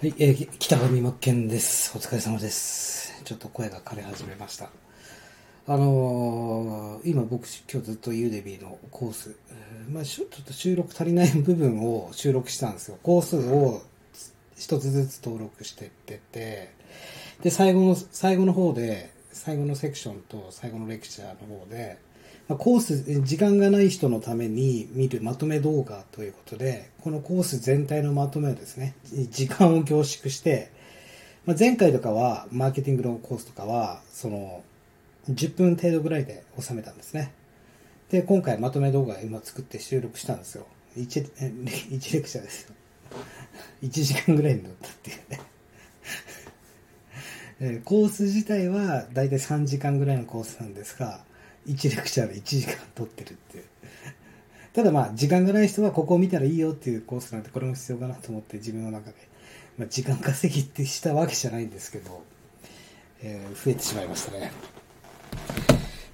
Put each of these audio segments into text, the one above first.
はい、えー、北上真剣です。お疲れ様です。ちょっと声が枯れ始めました。あのー今僕今日ずっとユーデビーのコース、まあちょっと収録足りない部分を収録したんですよ。コースを一つずつ登録してってて、で、最後の、最後の方で、最後のセクションと最後のレクチャーの方で、コース、時間がない人のために見るまとめ動画ということで、このコース全体のまとめをですね、時間を凝縮して、まあ、前回とかは、マーケティングのコースとかは、その、10分程度ぐらいで収めたんですね。で、今回まとめ動画今作って収録したんですよ。1, え1レクチャーですよ。1時間ぐらいになったっていうね。コース自体はだいたい3時間ぐらいのコースなんですが、1レクチャーで1時間取ってるって。ただまあ、時間がない人はここを見たらいいよっていうコースなんで、これも必要かなと思って自分の中で、まあ、時間稼ぎってしたわけじゃないんですけど、えー増えてしまいましたね。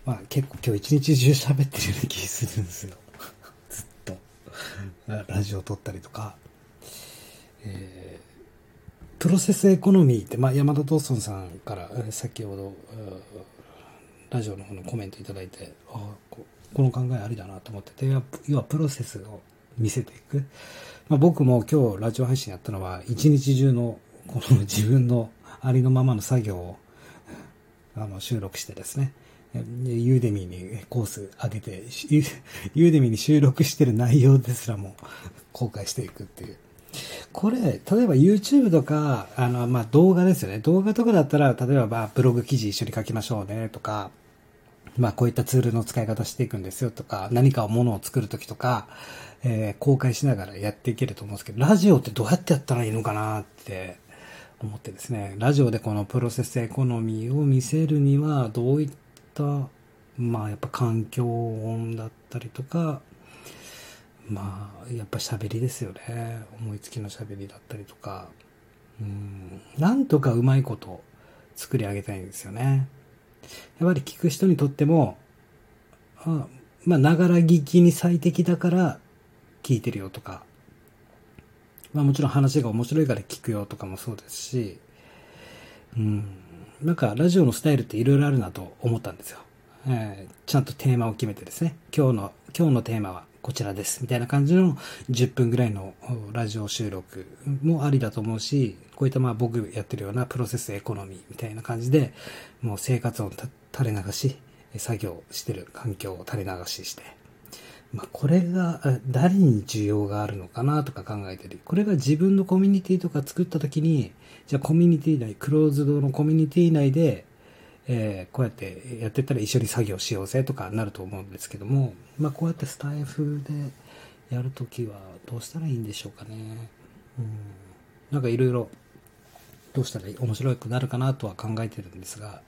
まあ結構今日一日中喋ってるような気するんですよ。ずっと。ラジオ撮ったりとか。えープロセスエコノミーって、まあ、山田トーソンさんから先ほど、ラジオの方のコメントいただいて、ああこの考えありだなと思ってて、要はプロセスを見せていく。まあ、僕も今日ラジオ配信やったのは、一日中のこの自分のありのままの作業をあの収録してですね、ユーデミーにコース上げて、ユユーデミーに収録してる内容ですらも公開していくっていう。これ、例えば YouTube とか、あの、まあ、動画ですよね。動画とかだったら、例えば、まあ、ブログ記事一緒に書きましょうね、とか、まあ、こういったツールの使い方していくんですよ、とか、何かをものを作るときとか、えー公開しながらやっていけると思うんですけど、ラジオってどうやってやったらいいのかなって思ってですね、ラジオでこのプロセスエコノミーを見せるには、どういった、まあ、やっぱ環境音だったりとか、まあ、やっぱ喋りですよね。思いつきの喋りだったりとか。うん、なんとかうまいこと作り上げたいんですよね。やっぱり聞く人にとっても、あまあ、ながら聞きに最適だから聞いてるよとか、まあもちろん話が面白いから聞くよとかもそうですし、うん、なんかラジオのスタイルっていろいろあるなと思ったんですよ。えーちゃんとテーマを決めてですね、今日の、今日のテーマはこちらです。みたいな感じの10分ぐらいのラジオ収録もありだと思うし、こういったまあ僕やってるようなプロセスエコノミーみたいな感じで、もう生活音た垂れ流し、作業してる環境を垂れ流しして、まあ、これが誰に需要があるのかなとか考えてる。これが自分のコミュニティとか作った時に、じゃあコミュニティ内、クローズドのコミュニティ内で、えーこうやってやってったら一緒に作業しようぜとかなると思うんですけども、まあ、こうやってスタイフでやるときはどうしたらいいんでしょうかね。うん。なんかいろいろどうしたら面白くなるかなとは考えてるんですが、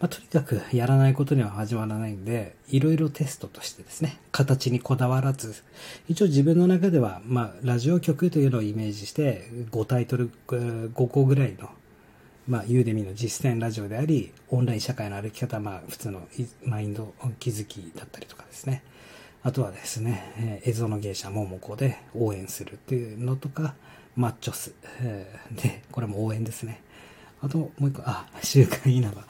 まあ、とにかくやらないことには始まらないんで、いろいろテストとしてですね、形にこだわらず、一応自分の中では、まあ、ラジオ局というのをイメージして、5タイトル、5個ぐらいの、まあ、ユーデミの実践ラジオであり、オンライン社会の歩き方、まあ、普通のマインド気づきだったりとかですね。あとはですね、えー、映像の芸者、ももこで応援するっていうのとか、マッチョス、えーで、これも応援ですね。あと、もう一個、あ、週刊稲葉。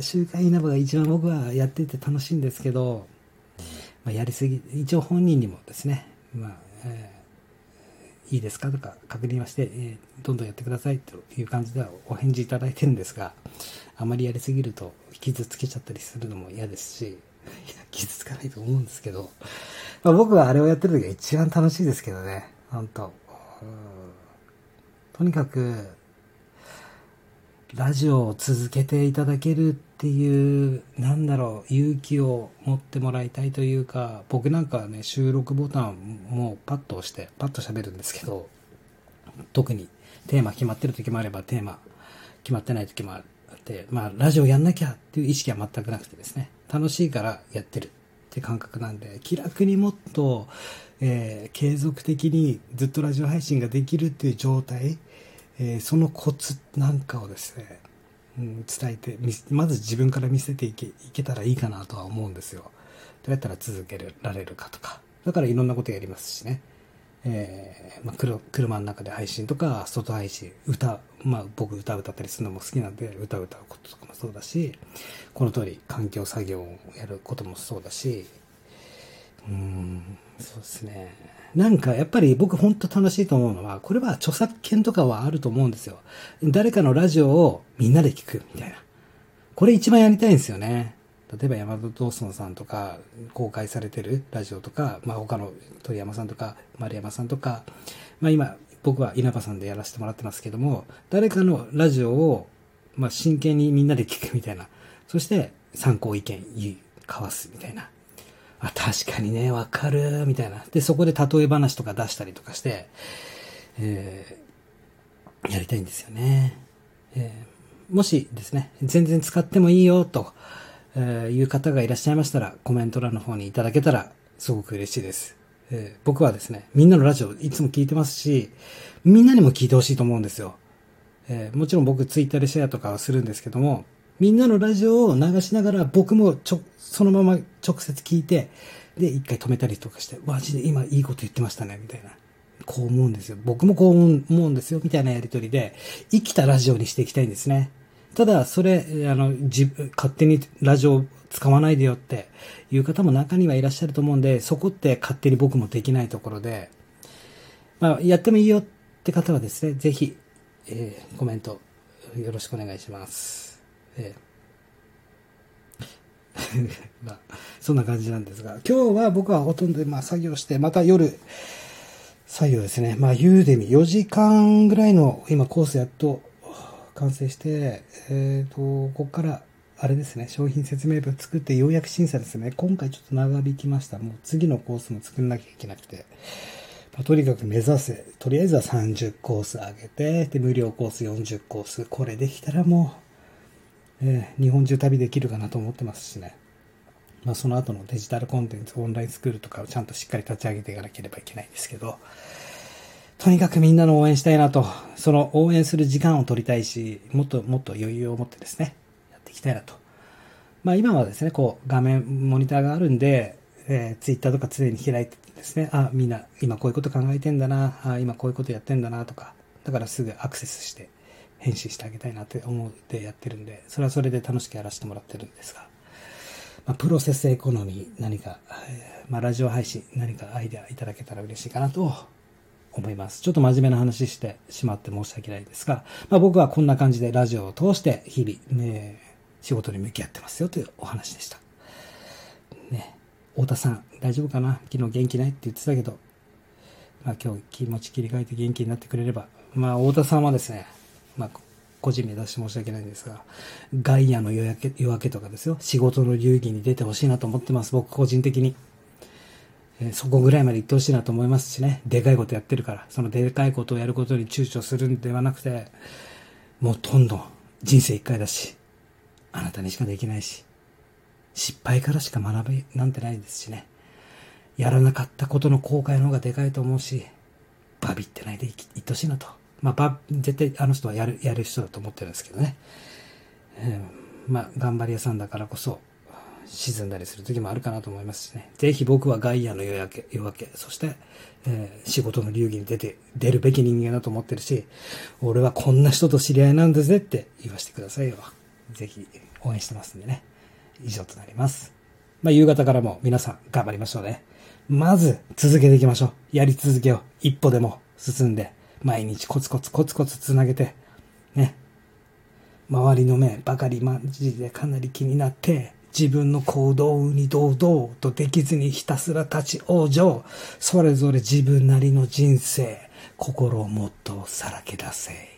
週刊稲葉が一番僕はやってて楽しいんですけど、まあ、やりすぎ、一応本人にもですね、まあ、えーいいですか？とか確認はして、えーどんどんやってくださいという感じではお返事いただいてるんですが、あまりやりすぎると傷つけちゃったりするのも嫌ですし、傷つかないと思うんですけど、まあ、僕はあれをやってる時が一番楽しいですけどね、本当。うん。ととにかく、ラジオを続けていただけるっていう、なんだろう、勇気を持ってもらいたいというか、僕なんかはね、収録ボタンもうパッと押して、パッと喋るんですけど、特にテーマ決まってる時もあれば、テーマ決まってない時もあって、まあ、ラジオやんなきゃっていう意識は全くなくてですね、楽しいからやってるって感覚なんで、気楽にもっと、えー継続的にずっとラジオ配信ができるっていう状態、えーそのコツなんかをですね、伝えてまず自分から見せていけいけたらいいかなとは思うんですよ。どうやったら続けられるかとか。だからいろんなことやりますしね。えーまあ、車の中で配信とか、外配信、歌、まあ僕歌歌ったりするのも好きなんで、歌歌うこととかもそうだし、この通り環境作業をやることもそうだし、うん、そうですね。なんかやっぱり僕本当楽しいと思うのは、これは著作権とかはあると思うんですよ。誰かのラジオをみんなで聞くみたいな。これ一番やりたいんですよね。例えば山本ドーさんとか公開されてるラジオとか、まあ、他の鳥山さんとか丸山さんとか、まあ、今僕は稲葉さんでやらせてもらってますけども誰かのラジオを、まあ、真剣にみんなで聞くみたいなそして参考意見交わすみたいなあ確かにねわかるみたいなでそこで例え話とか出したりとかして、えー、やりたいんですよね、えー、もしですね全然使ってもいいよとえー、いう方がいらっしゃいましたら、コメント欄の方にいただけたら、すごく嬉しいです。えー、僕はですね、みんなのラジオいつも聞いてますし、みんなにも聞いてほしいと思うんですよ。えー、もちろん僕ツイッターでシェアとかはするんですけども、みんなのラジオを流しながら僕もちょ、そのまま直接聞いて、で、一回止めたりとかして、マジで今いいこと言ってましたね、みたいな。こう思うんですよ。僕もこう思うんですよ、みたいなやりとりで、生きたラジオにしていきたいんですね。ただ、それ、あの、自分勝手にラジオ使わないでよっていう方も中にはいらっしゃると思うんで、そこって勝手に僕もできないところで、まあ、やってもいいよって方はですね、ぜひ、えー、コメントよろしくお願いします。えー まあ、そんな感じなんですが、今日は僕はほとんどまあ作業して、また夜、作業ですね。まあ、ユーデミ4時間ぐらいの今コースやっと完成して、えっ、ー、と、ここから、あれですね、商品説明文作ってようやく審査ですね。今回ちょっと長引きました。もう次のコースも作んなきゃいけなくて。まあ、とにかく目指せ。とりあえずは30コース上げて、で、無料コース40コース。これできたらもう、えー、日本中旅できるかなと思ってますしね。まあ、その後のデジタルコンテンツ、オンラインスクールとかをちゃんとしっかり立ち上げていかなければいけないんですけど、とにかくみんなの応援したいなと、その応援する時間を取りたいし、もっともっと余裕を持ってですね、やっていきたいなと。まあ今はですね、こう画面、モニターがあるんで、えー、ツイッターとか常に開いてですね、あ、みんな今こういうこと考えてんだな、あ、今こういうことやってんだなとか、だからすぐアクセスして返信してあげたいなって思ってやってるんで、それはそれで楽しくやらせてもらってるんですが、まあ、プロセスエコノミー何か、まあラジオ配信何かアイデアいただけたら嬉しいかなと思います。ちょっと真面目な話してしまって申し訳ないですが、まあ、僕はこんな感じでラジオを通して日々、ね、仕事に向き合ってますよというお話でした。ね、太田さん、大丈夫かな？昨日元気ないって言ってたけど、まあ今日気持ち切り替えて元気になってくれれば、まあ太田さんはですね、まあ個人名出して申し訳ないんですが、ガイアの夜明け夜明けとかですよ、仕事の流儀に出てほしいなと思ってます、僕個人的に。えそこぐらいまで行ってほしいなと思いますしね、でかいことやってるから、そのでかいことをやることに躊躇するんではなくて、もうどんどん人生一回だし、あなたにしかできないし、失敗からしか学べなんてないですしね、やらなかったことの後悔の方がでかいと思うし、バビってないでいってほしいなと。まあ、絶対あの人はやる、やる人だと思ってるんですけどね。えー、まあ、頑張り屋さんだからこそ、沈んだりする時もあるかなと思いますしね。ぜひ僕はガイアの夜明け、夜明け、そして、えー、仕事の流儀に出て、出るべき人間だと思ってるし、俺はこんな人と知り合いなんだぜって言わせてくださいよ。ぜひ応援してますんでね。以上となります。まあ、夕方からも皆さん頑張りましょうね。まず続けていきましょう。やり続けよう。一歩でも進んで、毎日コツコツコツコツつなげて、ね。周りの目ばかりマジでかなり気になって、自分の行動に堂々とできずにひたすら立ち往生。それぞれ自分なりの人生、心をもっとさらけ出せ。